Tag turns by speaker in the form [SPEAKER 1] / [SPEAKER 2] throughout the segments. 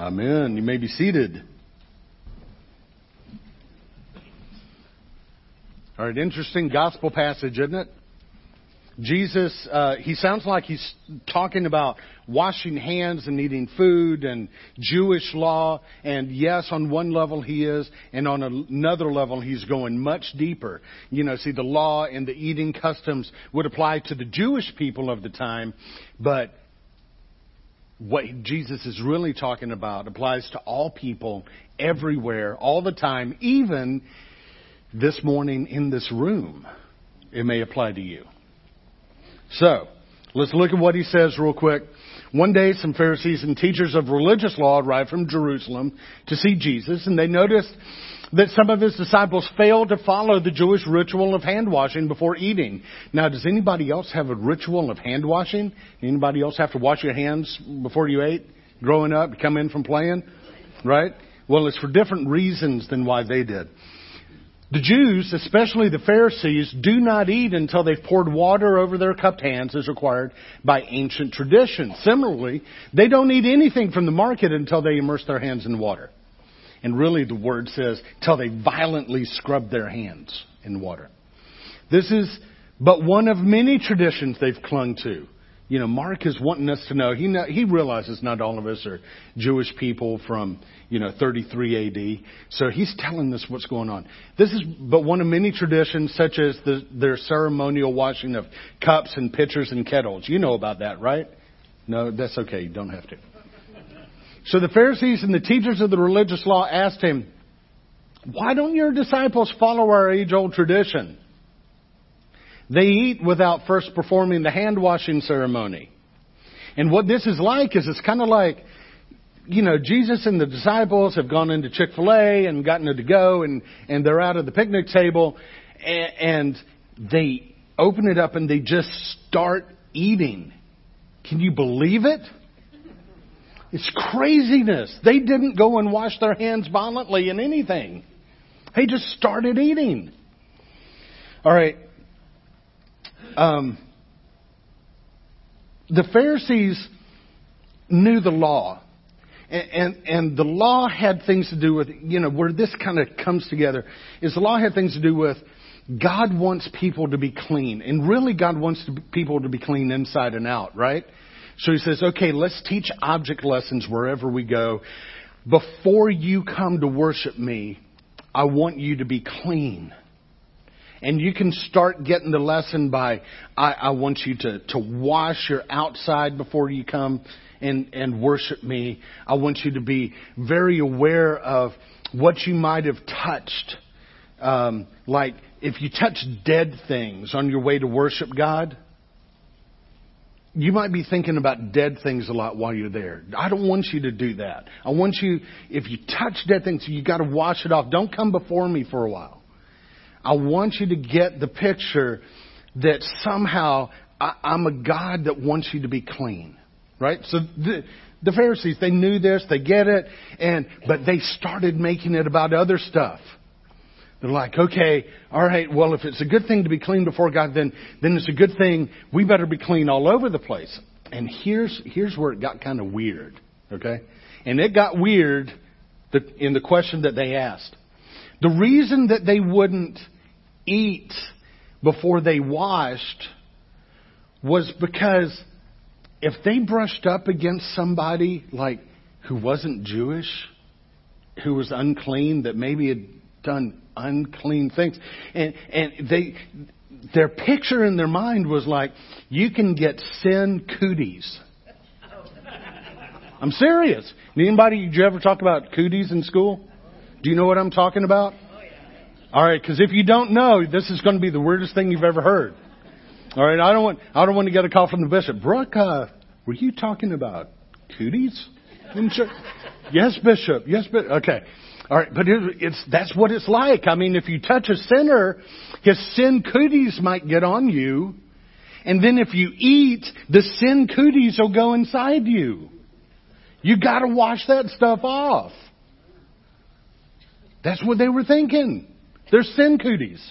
[SPEAKER 1] Amen. You may be seated. All right, interesting gospel passage, isn't it? Jesus, uh, he sounds like he's talking about washing hands and eating food and Jewish law. And yes, on one level he is, and on another level he's going much deeper. You know, see, the law and the eating customs would apply to the Jewish people of the time, but what Jesus is really talking about applies to all people everywhere, all the time, even this morning in this room. It may apply to you. So, let's look at what he says real quick. One day, some Pharisees and teachers of religious law arrived from Jerusalem to see Jesus, and they noticed that some of his disciples failed to follow the Jewish ritual of hand washing before eating. Now, does anybody else have a ritual of hand washing? Anybody else have to wash your hands before you ate? Growing up, come in from playing? Right? Well, it's for different reasons than why they did. The Jews, especially the Pharisees, do not eat until they've poured water over their cupped hands as required by ancient tradition. Similarly, they don't eat anything from the market until they immerse their hands in water. And really the word says, till they violently scrub their hands in water. This is but one of many traditions they've clung to. You know, Mark is wanting us to know, he, know, he realizes not all of us are Jewish people from, you know, 33 AD. So he's telling us what's going on. This is but one of many traditions such as the, their ceremonial washing of cups and pitchers and kettles. You know about that, right? No, that's okay. You don't have to. So the Pharisees and the teachers of the religious law asked him, Why don't your disciples follow our age old tradition? They eat without first performing the hand washing ceremony. And what this is like is it's kind of like, you know, Jesus and the disciples have gone into Chick fil A and gotten it to go and, and they're out at the picnic table and, and they open it up and they just start eating. Can you believe it? It's craziness. They didn't go and wash their hands violently in anything. They just started eating. All right. Um, the Pharisees knew the law. And, and, and the law had things to do with, you know, where this kind of comes together is the law had things to do with God wants people to be clean. And really God wants to, people to be clean inside and out, right? So he says, okay, let's teach object lessons wherever we go. Before you come to worship me, I want you to be clean. And you can start getting the lesson by, I, I want you to, to wash your outside before you come and, and worship me. I want you to be very aware of what you might have touched. Um, like if you touch dead things on your way to worship God, you might be thinking about dead things a lot while you're there. I don't want you to do that. I want you, if you touch dead things, you got to wash it off. Don't come before me for a while. I want you to get the picture that somehow I, I'm a God that wants you to be clean. Right? So the, the Pharisees, they knew this, they get it, and, but they started making it about other stuff. They're like, okay, all right, well, if it's a good thing to be clean before God, then, then it's a good thing. We better be clean all over the place. And here's, here's where it got kind of weird, okay? And it got weird in the question that they asked. The reason that they wouldn't eat before they washed was because if they brushed up against somebody like who wasn't Jewish, who was unclean, that maybe had done unclean things. And, and they, their picture in their mind was like, you can get sin cooties. I'm serious. Anybody, did you ever talk about cooties in school? Do you know what I'm talking about? All right, because if you don't know, this is going to be the weirdest thing you've ever heard. All right, I don't want I don't want to get a call from the bishop. Brooke, uh, were you talking about cooties? yes, bishop. Yes, bishop. Okay. All right, but it's, that's what it's like. I mean, if you touch a sinner, his sin cooties might get on you. And then if you eat, the sin cooties will go inside you. You gotta wash that stuff off. That's what they were thinking. They're sin cooties.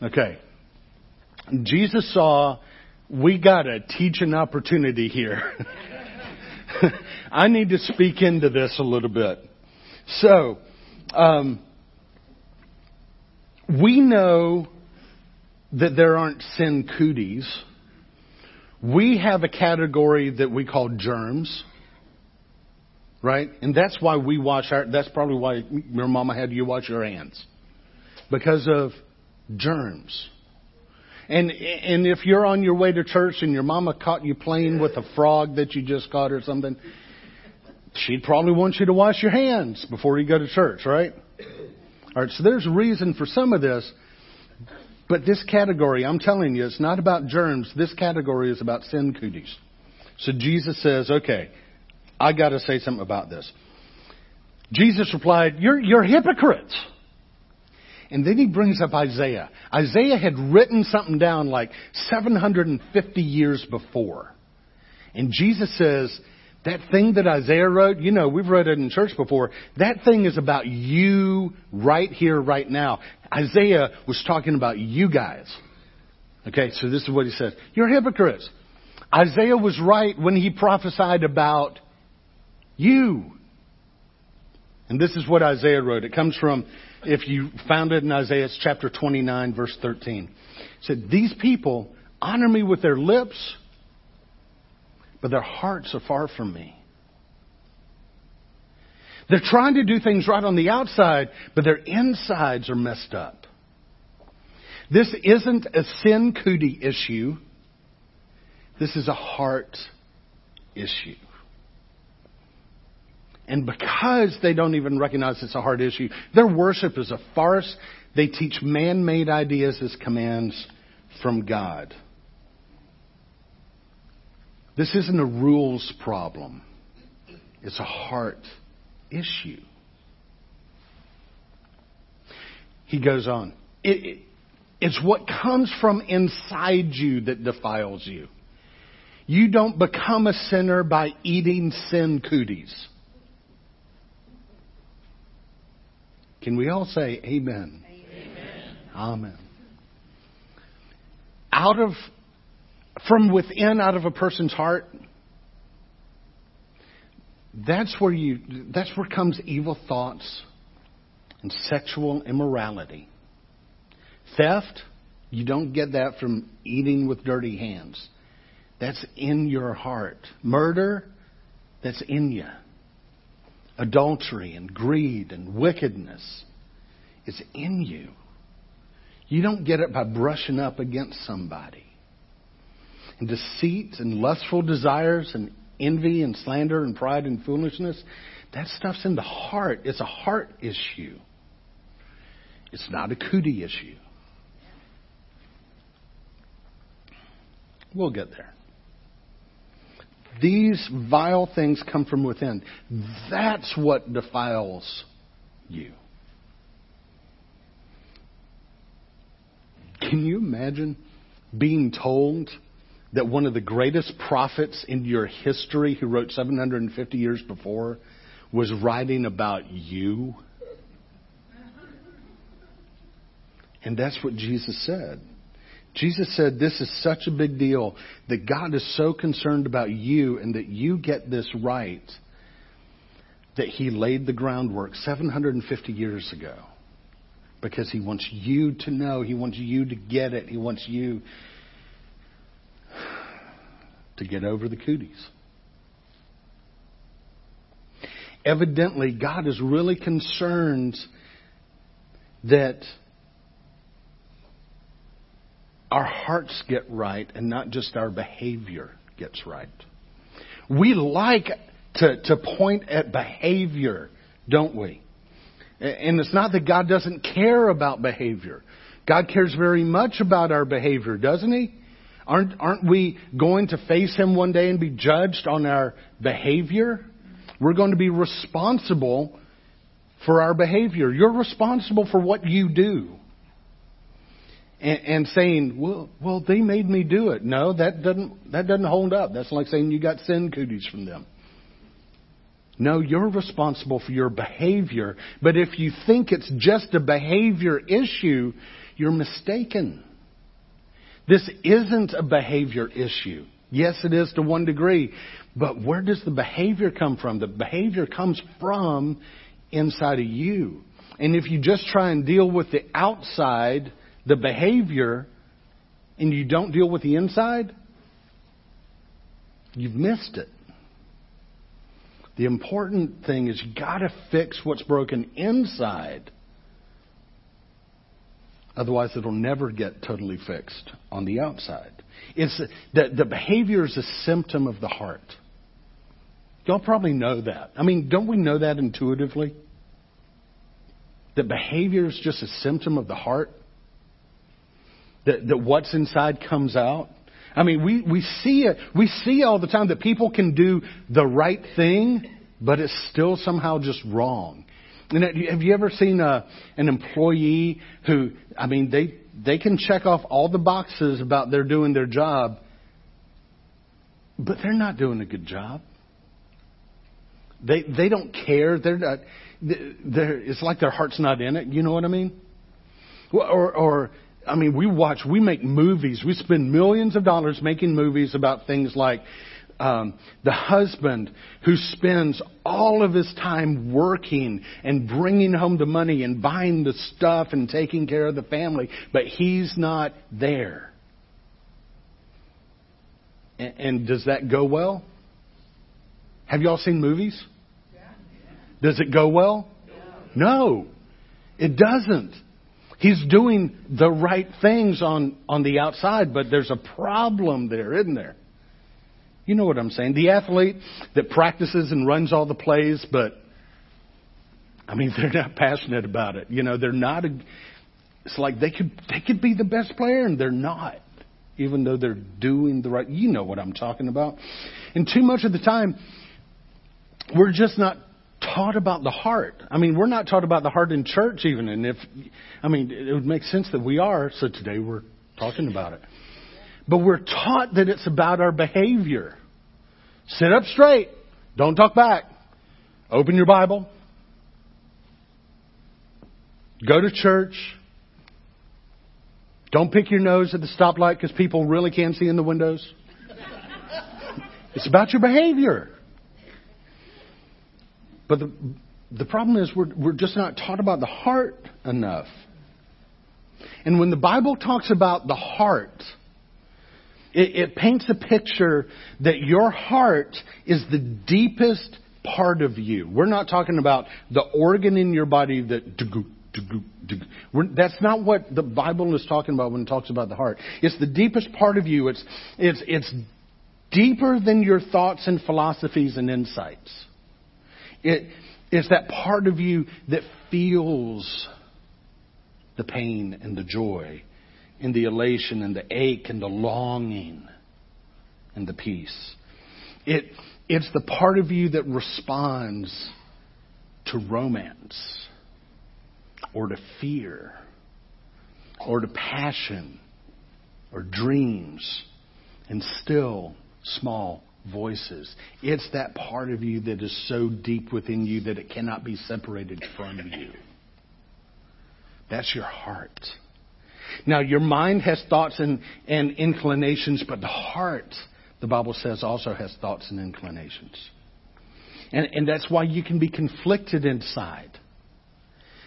[SPEAKER 1] Okay. Jesus saw we got a teaching opportunity here. I need to speak into this a little bit. So, um, we know that there aren't sin cooties. We have a category that we call germs. Right? And that's why we wash our, that's probably why your mama had you wash your hands. Because of germs. And, and if you're on your way to church and your mama caught you playing with a frog that you just caught or something, she'd probably want you to wash your hands before you go to church, right? Alright, so there's a reason for some of this. But this category, I'm telling you, it's not about germs. This category is about sin cooties. So Jesus says, okay, I gotta say something about this. Jesus replied, you're, you're hypocrites. And then he brings up Isaiah. Isaiah had written something down like 750 years before. And Jesus says, that thing that Isaiah wrote, you know, we've read it in church before. That thing is about you right here, right now. Isaiah was talking about you guys. Okay, so this is what he says. You're hypocrites. Isaiah was right when he prophesied about you. And this is what Isaiah wrote. It comes from, if you found it in Isaiah, it's chapter 29, verse 13. It said, These people honor me with their lips, but their hearts are far from me. They're trying to do things right on the outside, but their insides are messed up. This isn't a sin cootie issue. This is a heart issue. And because they don't even recognize it's a heart issue, their worship is a farce. They teach man made ideas as commands from God. This isn't a rules problem, it's a heart issue. He goes on. It, it, it's what comes from inside you that defiles you. You don't become a sinner by eating sin cooties. Can we all say amen? Amen. Amen. Out of, from within, out of a person's heart, that's where you, that's where comes evil thoughts and sexual immorality. Theft, you don't get that from eating with dirty hands. That's in your heart. Murder, that's in you adultery and greed and wickedness is in you. You don't get it by brushing up against somebody. And deceit and lustful desires and envy and slander and pride and foolishness, that stuff's in the heart. It's a heart issue. It's not a cootie issue. We'll get there. These vile things come from within. That's what defiles you. Can you imagine being told that one of the greatest prophets in your history, who wrote 750 years before, was writing about you? And that's what Jesus said. Jesus said this is such a big deal that God is so concerned about you and that you get this right that he laid the groundwork 750 years ago because he wants you to know, he wants you to get it, he wants you to get over the cooties. Evidently, God is really concerned that our hearts get right and not just our behavior gets right. We like to, to point at behavior, don't we? And it's not that God doesn't care about behavior. God cares very much about our behavior, doesn't He? Aren't, aren't we going to face Him one day and be judged on our behavior? We're going to be responsible for our behavior. You're responsible for what you do and, and saying, "Well, well, they made me do it." No, that doesn't that doesn't hold up. That's like saying you got sin cooties from them. No, you're responsible for your behavior. But if you think it's just a behavior issue, you're mistaken. This isn't a behavior issue. Yes, it is to one degree. But where does the behavior come from? The behavior comes from inside of you. And if you just try and deal with the outside, the behavior, and you don't deal with the inside, you've missed it. The important thing is you got to fix what's broken inside. Otherwise, it'll never get totally fixed on the outside. It's the, the behavior is a symptom of the heart. Y'all probably know that. I mean, don't we know that intuitively? That behavior is just a symptom of the heart? That, that what's inside comes out? I mean, we, we see it. We see all the time that people can do the right thing, but it's still somehow just wrong. Have you ever seen a, an employee who, I mean, they, they can check off all the boxes about they're doing their job, but they're not doing a good job. They they don't care. They're not. They're, it's like their heart's not in it. You know what I mean? Or or I mean, we watch. We make movies. We spend millions of dollars making movies about things like um, the husband who spends all of his time working and bringing home the money and buying the stuff and taking care of the family, but he's not there. And, and does that go well? Have you all seen movies? Does it go well? No, it doesn't. He's doing the right things on, on the outside, but there's a problem there, isn't there? You know what I'm saying? The athlete that practices and runs all the plays, but I mean, they're not passionate about it. You know, they're not. A, it's like they could they could be the best player, and they're not, even though they're doing the right. You know what I'm talking about. And too much of the time, we're just not taught about the heart. I mean, we're not taught about the heart in church even. And if, I mean, it would make sense that we are. So today we're talking about it. But we're taught that it's about our behavior. Sit up straight. Don't talk back. Open your Bible. Go to church. Don't pick your nose at the stoplight because people really can't see in the windows. It's about your behavior. But the, the problem is we're, we're just not taught about the heart enough. And when the Bible talks about the heart, it, it paints a picture that your heart is the deepest part of you. We're not talking about the organ in your body that that's not what the Bible is talking about when it talks about the heart. It's the deepest part of you. It's, it's, it's deeper than your thoughts and philosophies and insights. It, it's that part of you that feels the pain and the joy and the elation and the ache and the longing and the peace. It, it's the part of you that responds to romance or to fear or to passion or dreams and still small voices. It's that part of you that is so deep within you that it cannot be separated from you. That's your heart. Now, your mind has thoughts and, and inclinations, but the heart, the Bible says, also has thoughts and inclinations. And, and that's why you can be conflicted inside.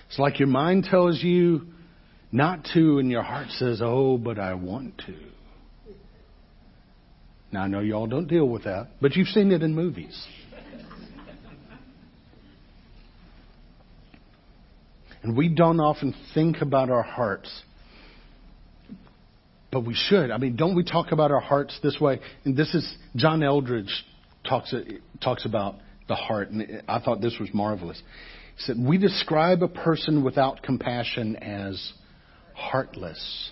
[SPEAKER 1] It's like your mind tells you not to, and your heart says, oh, but I want to. Now, I know y'all don't deal with that, but you've seen it in movies. And we don't often think about our hearts but we should. I mean, don't we talk about our hearts this way? And this is John Eldredge talks uh, talks about the heart, and I thought this was marvelous. He said, "We describe a person without compassion as heartless,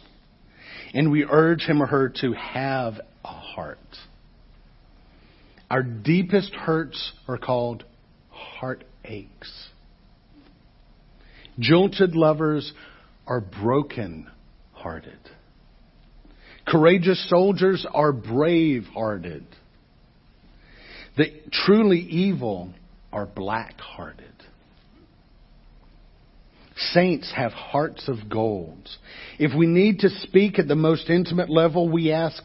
[SPEAKER 1] and we urge him or her to have a heart. Our deepest hurts are called heartaches. Jilted lovers are broken hearted." Courageous soldiers are brave hearted. The truly evil are black hearted. Saints have hearts of gold. If we need to speak at the most intimate level, we ask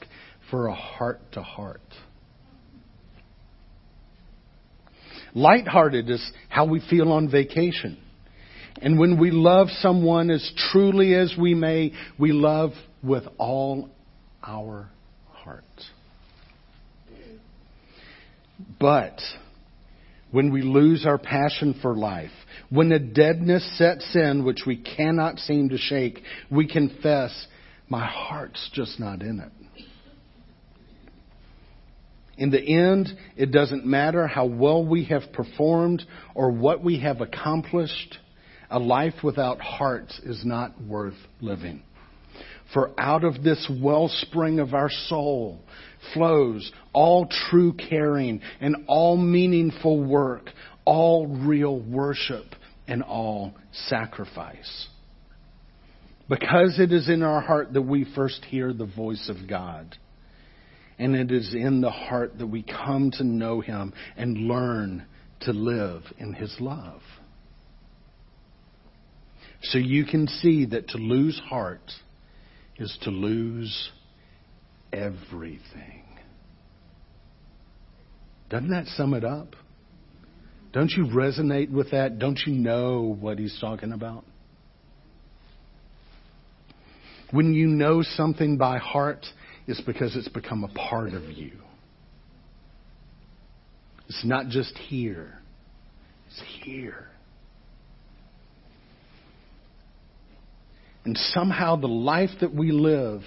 [SPEAKER 1] for a heart to heart. Lighthearted is how we feel on vacation. And when we love someone as truly as we may, we love with all our heart. But when we lose our passion for life, when a deadness sets in which we cannot seem to shake, we confess, my heart's just not in it. In the end, it doesn't matter how well we have performed or what we have accomplished. A life without heart is not worth living. For out of this wellspring of our soul flows all true caring and all meaningful work, all real worship and all sacrifice. Because it is in our heart that we first hear the voice of God. And it is in the heart that we come to know Him and learn to live in His love. So you can see that to lose heart is to lose everything. Doesn't that sum it up? Don't you resonate with that? Don't you know what he's talking about? When you know something by heart, it's because it's become a part of you. It's not just here, it's here. And somehow the life that we live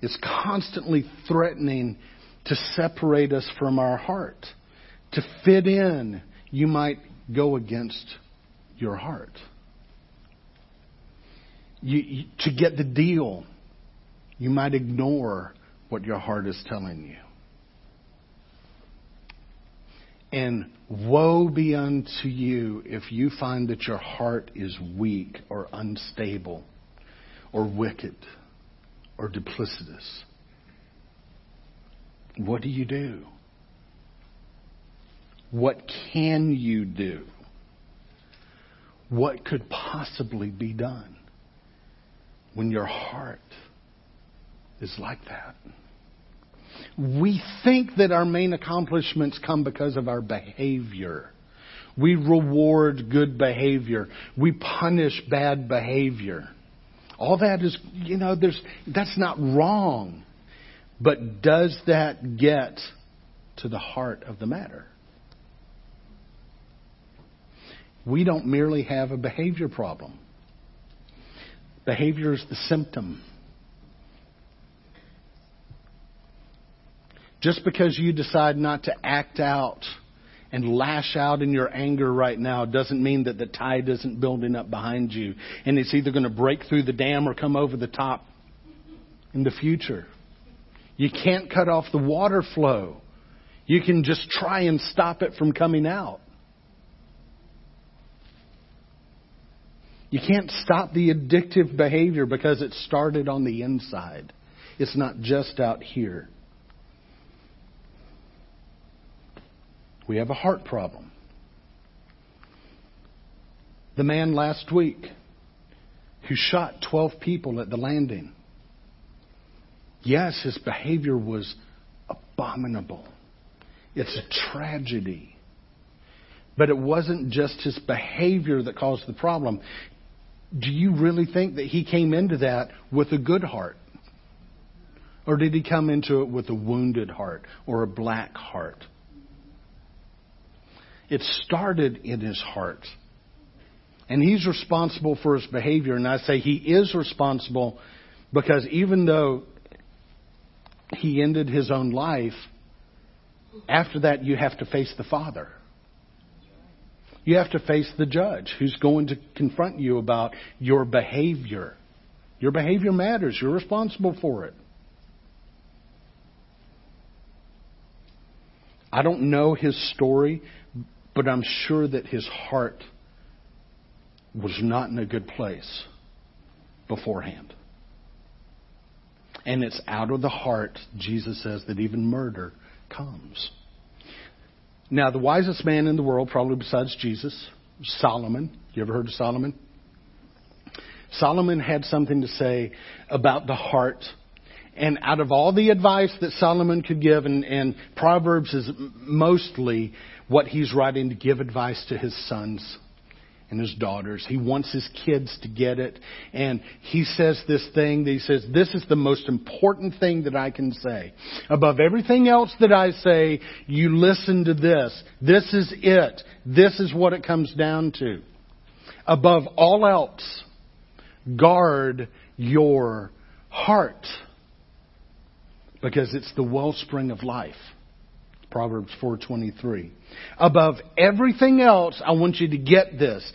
[SPEAKER 1] is constantly threatening to separate us from our heart. To fit in, you might go against your heart. You, you, to get the deal, you might ignore what your heart is telling you. And woe be unto you if you find that your heart is weak or unstable or wicked or duplicitous. What do you do? What can you do? What could possibly be done when your heart is like that? We think that our main accomplishments come because of our behavior. We reward good behavior. We punish bad behavior. All that is, you know, there's, that's not wrong. But does that get to the heart of the matter? We don't merely have a behavior problem. Behavior is the symptom. Just because you decide not to act out and lash out in your anger right now doesn't mean that the tide isn't building up behind you and it's either going to break through the dam or come over the top in the future. You can't cut off the water flow. You can just try and stop it from coming out. You can't stop the addictive behavior because it started on the inside. It's not just out here. We have a heart problem. The man last week who shot 12 people at the landing. Yes, his behavior was abominable. It's a tragedy. But it wasn't just his behavior that caused the problem do you really think that he came into that with a good heart? Or did he come into it with a wounded heart or a black heart? It started in his heart. And he's responsible for his behavior. And I say he is responsible because even though he ended his own life, after that you have to face the Father. You have to face the judge who's going to confront you about your behavior. Your behavior matters. You're responsible for it. I don't know his story, but I'm sure that his heart was not in a good place beforehand. And it's out of the heart, Jesus says, that even murder comes. Now, the wisest man in the world, probably besides Jesus, Solomon. You ever heard of Solomon? Solomon had something to say about the heart, And out of all the advice that Solomon could give, and, and Proverbs is mostly what he's writing to give advice to his sons and his daughters. He wants his kids to get it. And he says this thing that he says, this is the most important thing that I can say. Above everything else that I say, you listen to this. This is it. This is what it comes down to. Above all else, guard your heart because it's the wellspring of life. Proverbs 4:23. Above everything else, I want you to get this.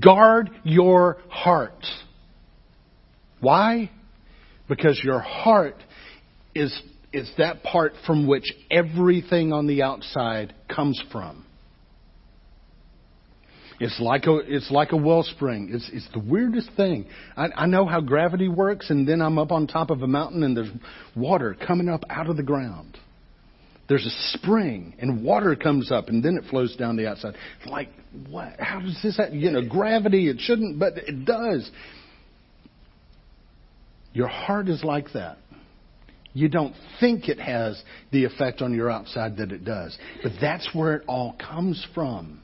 [SPEAKER 1] Guard your heart. Why? Because your heart is is that part from which everything on the outside comes from. It's like a it's like a wellspring. It's it's the weirdest thing. I, I know how gravity works, and then I'm up on top of a mountain, and there's water coming up out of the ground. There's a spring, and water comes up, and then it flows down the outside. Like what? How does this happen? You know, gravity. It shouldn't, but it does. Your heart is like that. You don't think it has the effect on your outside that it does, but that's where it all comes from.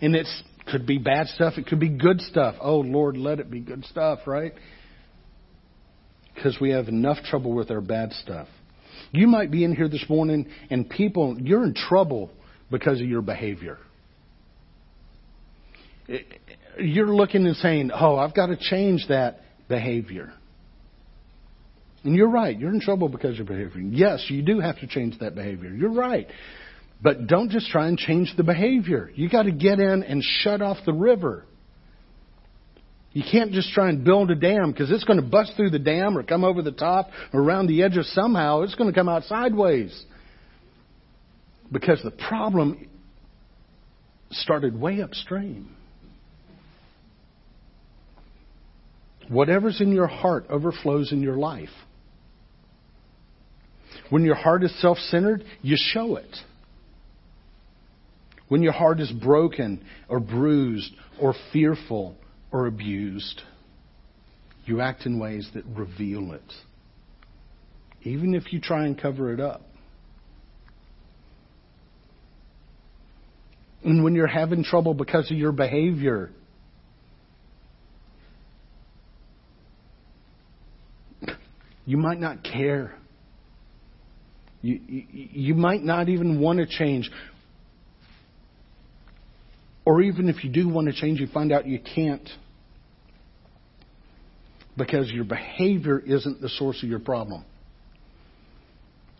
[SPEAKER 1] And it's could be bad stuff. It could be good stuff. Oh, Lord, let it be good stuff, right? Because we have enough trouble with our bad stuff. You might be in here this morning and people, you're in trouble because of your behavior. You're looking and saying, oh, I've got to change that behavior. And you're right. You're in trouble because of your behavior. Yes, you do have to change that behavior. You're right. But don't just try and change the behavior. You got to get in and shut off the river. You can't just try and build a dam because it's going to bust through the dam or come over the top or around the edges somehow. It's going to come out sideways. Because the problem started way upstream. Whatever's in your heart overflows in your life. When your heart is self centered, you show it. When your heart is broken or bruised or fearful or abused, you act in ways that reveal it, even if you try and cover it up. And when you're having trouble because of your behavior, you might not care. You, you, you might not even want to change. Or even if you do want to change, you find out you can't because your behavior isn't the source of your problem.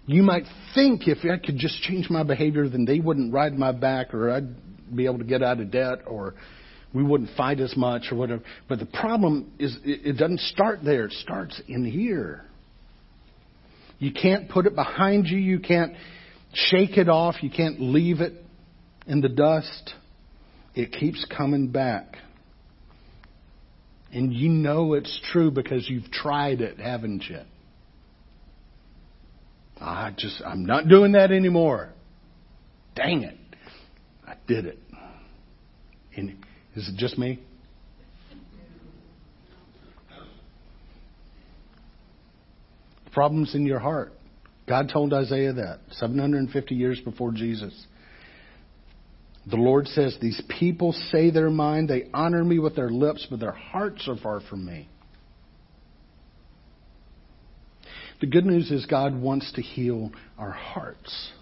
[SPEAKER 1] You might think if I could just change my behavior, then they wouldn't ride my back, or I'd be able to get out of debt, or we wouldn't fight as much, or whatever. But the problem is, it doesn't start there. It starts in here. You can't put it behind you. You can't shake it off. You can't leave it in the dust it keeps coming back. And you know it's true because you've tried it, haven't you? I just, I'm not doing that anymore. Dang it. I did it. And is it just me? Problem's in your heart. God told Isaiah that 750 years before Jesus. The Lord says, These people say their mind, they honor me with their lips, but their hearts are far from me. The good news is God wants to heal our hearts.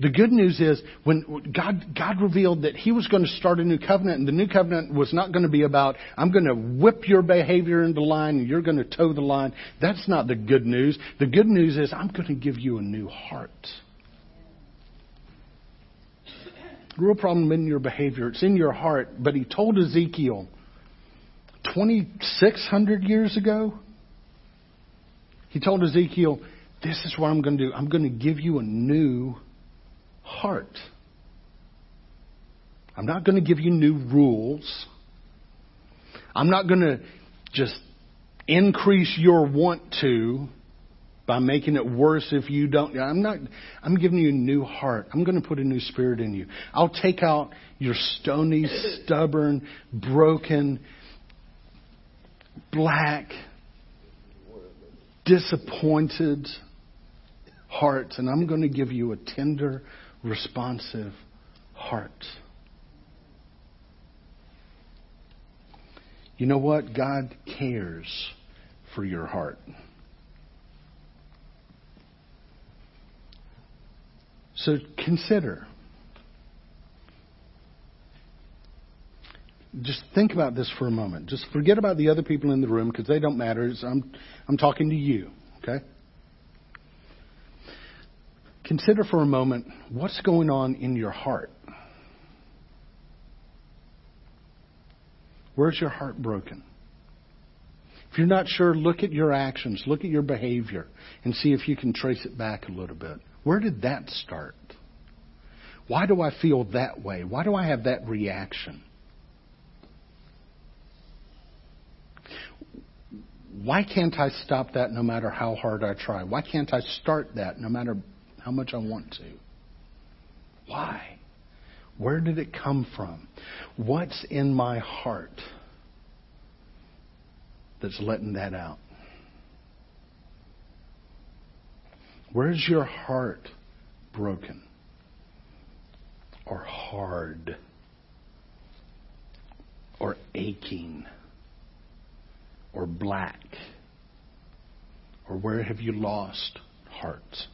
[SPEAKER 1] The good news is when God, God revealed that He was going to start a new covenant, and the new covenant was not going to be about, I'm going to whip your behavior into line and you're going to toe the line. That's not the good news. The good news is, I'm going to give you a new heart. Real problem in your behavior. It's in your heart. But he told Ezekiel 2,600 years ago, he told Ezekiel, This is what I'm going to do. I'm going to give you a new heart. I'm not going to give you new rules. I'm not going to just increase your want to by making it worse if you don't. I'm not, I'm giving you a new heart. I'm going to put a new spirit in you. I'll take out your stony, stubborn, broken, black, disappointed heart, and I'm going to give you a tender, responsive heart. You know what? God cares for your heart. So consider. Just think about this for a moment. Just forget about the other people in the room because they don't matter. I'm, I'm talking to you, okay? Consider for a moment what's going on in your heart. Where's your heart broken? If you're not sure, look at your actions, look at your behavior, and see if you can trace it back a little bit. Where did that start? Why do I feel that way? Why do I have that reaction? Why can't I stop that no matter how hard I try? Why can't I start that no matter how much I want to? Why? Where did it come from? What's in my heart that's letting that out? Where's your heart broken or hard or aching or black? Or where have you lost hearts?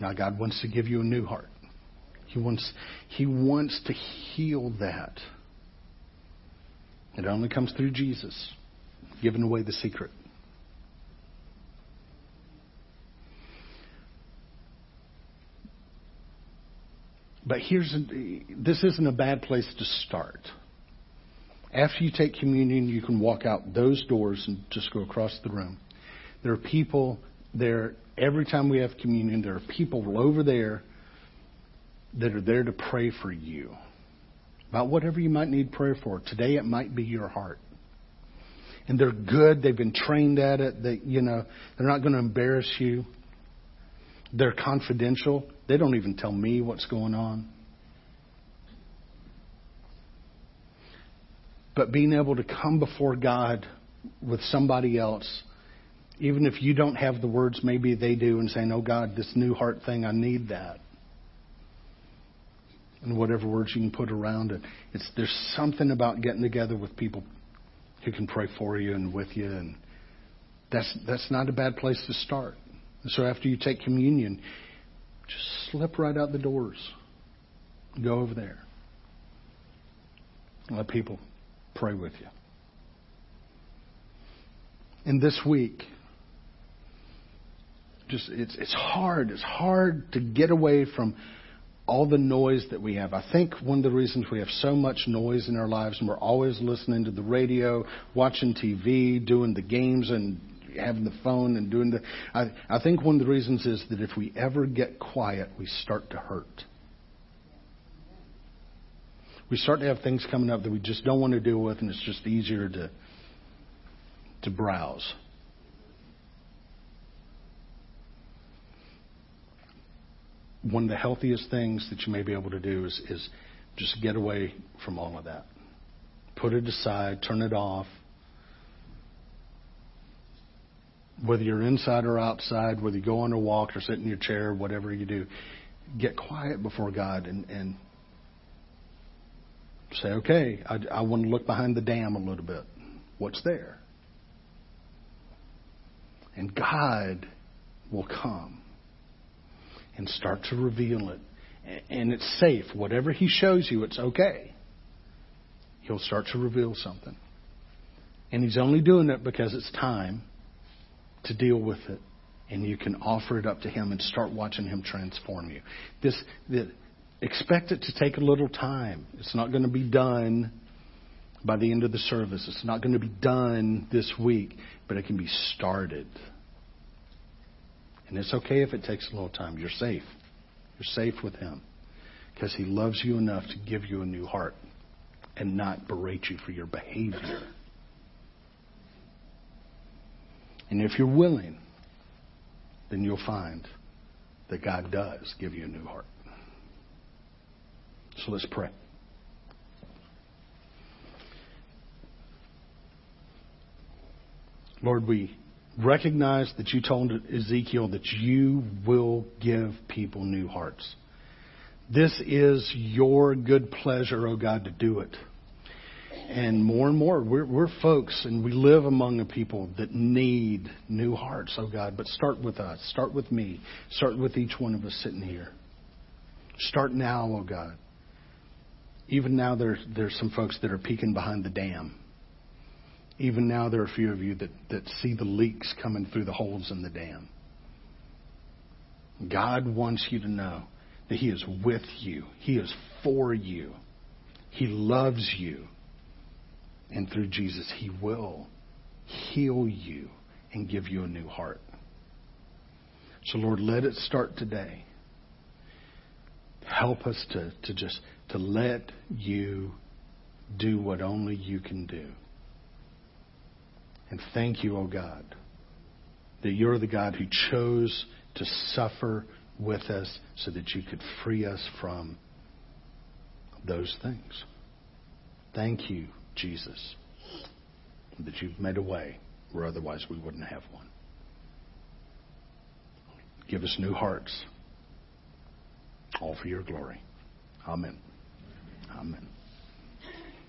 [SPEAKER 1] Now God wants to give you a new heart. He wants, he wants to heal that. It only comes through Jesus, giving away the secret. But here's this isn't a bad place to start. After you take communion, you can walk out those doors and just go across the room. There are people there every time we have communion. There are people over there that are there to pray for you about whatever you might need prayer for. Today it might be your heart. And they're good. They've been trained at it. They, you know, they're not going to embarrass you. They're confidential. They don't even tell me what's going on. But being able to come before God with somebody else, even if you don't have the words, maybe they do, and saying, Oh God, this new heart thing, I need that. And whatever words you can put around it. It's, there's something about getting together with people who can pray for you and with you, and that's, that's not a bad place to start. So after you take communion, just slip right out the doors. Go over there. Let people pray with you. And this week, just it's it's hard. It's hard to get away from all the noise that we have. I think one of the reasons we have so much noise in our lives and we're always listening to the radio, watching TV, doing the games and having the phone and doing the. I, I think one of the reasons is that if we ever get quiet, we start to hurt. We start to have things coming up that we just don't want to deal with, and it's just easier to to browse. One of the healthiest things that you may be able to do is, is just get away from all of that. Put it aside, turn it off, whether you're inside or outside, whether you go on a walk or sit in your chair, whatever you do, get quiet before God and, and say, okay, I, I want to look behind the dam a little bit. What's there? And God will come and start to reveal it. And it's safe. Whatever He shows you, it's okay. He'll start to reveal something. And He's only doing it because it's time to deal with it, and you can offer it up to Him and start watching Him transform you. This, expect it to take a little time. It's not going to be done by the end of the service. It's not going to be done this week, but it can be started. And it's okay if it takes a little time. You're safe. You're safe with Him because He loves you enough to give you a new heart and not berate you for your behavior. And if you're willing, then you'll find that God does give you a new heart. So let's pray. Lord, we recognize that you told Ezekiel that you will give people new hearts. This is your good pleasure, O oh God, to do it. And more and more, we're, we're folks and we live among a people that need new hearts, oh God. But start with us. Start with me. Start with each one of us sitting here. Start now, oh God. Even now, there, there's some folks that are peeking behind the dam. Even now, there are a few of you that, that see the leaks coming through the holes in the dam. God wants you to know that He is with you, He is for you, He loves you. And through Jesus, He will heal you and give you a new heart. So, Lord, let it start today. Help us to, to just to let you do what only you can do. And thank you, O oh God, that you're the God who chose to suffer with us so that you could free us from those things. Thank you, Jesus, that you've made a way where otherwise we wouldn't have one. Give us new hearts, all for your glory. Amen. Amen.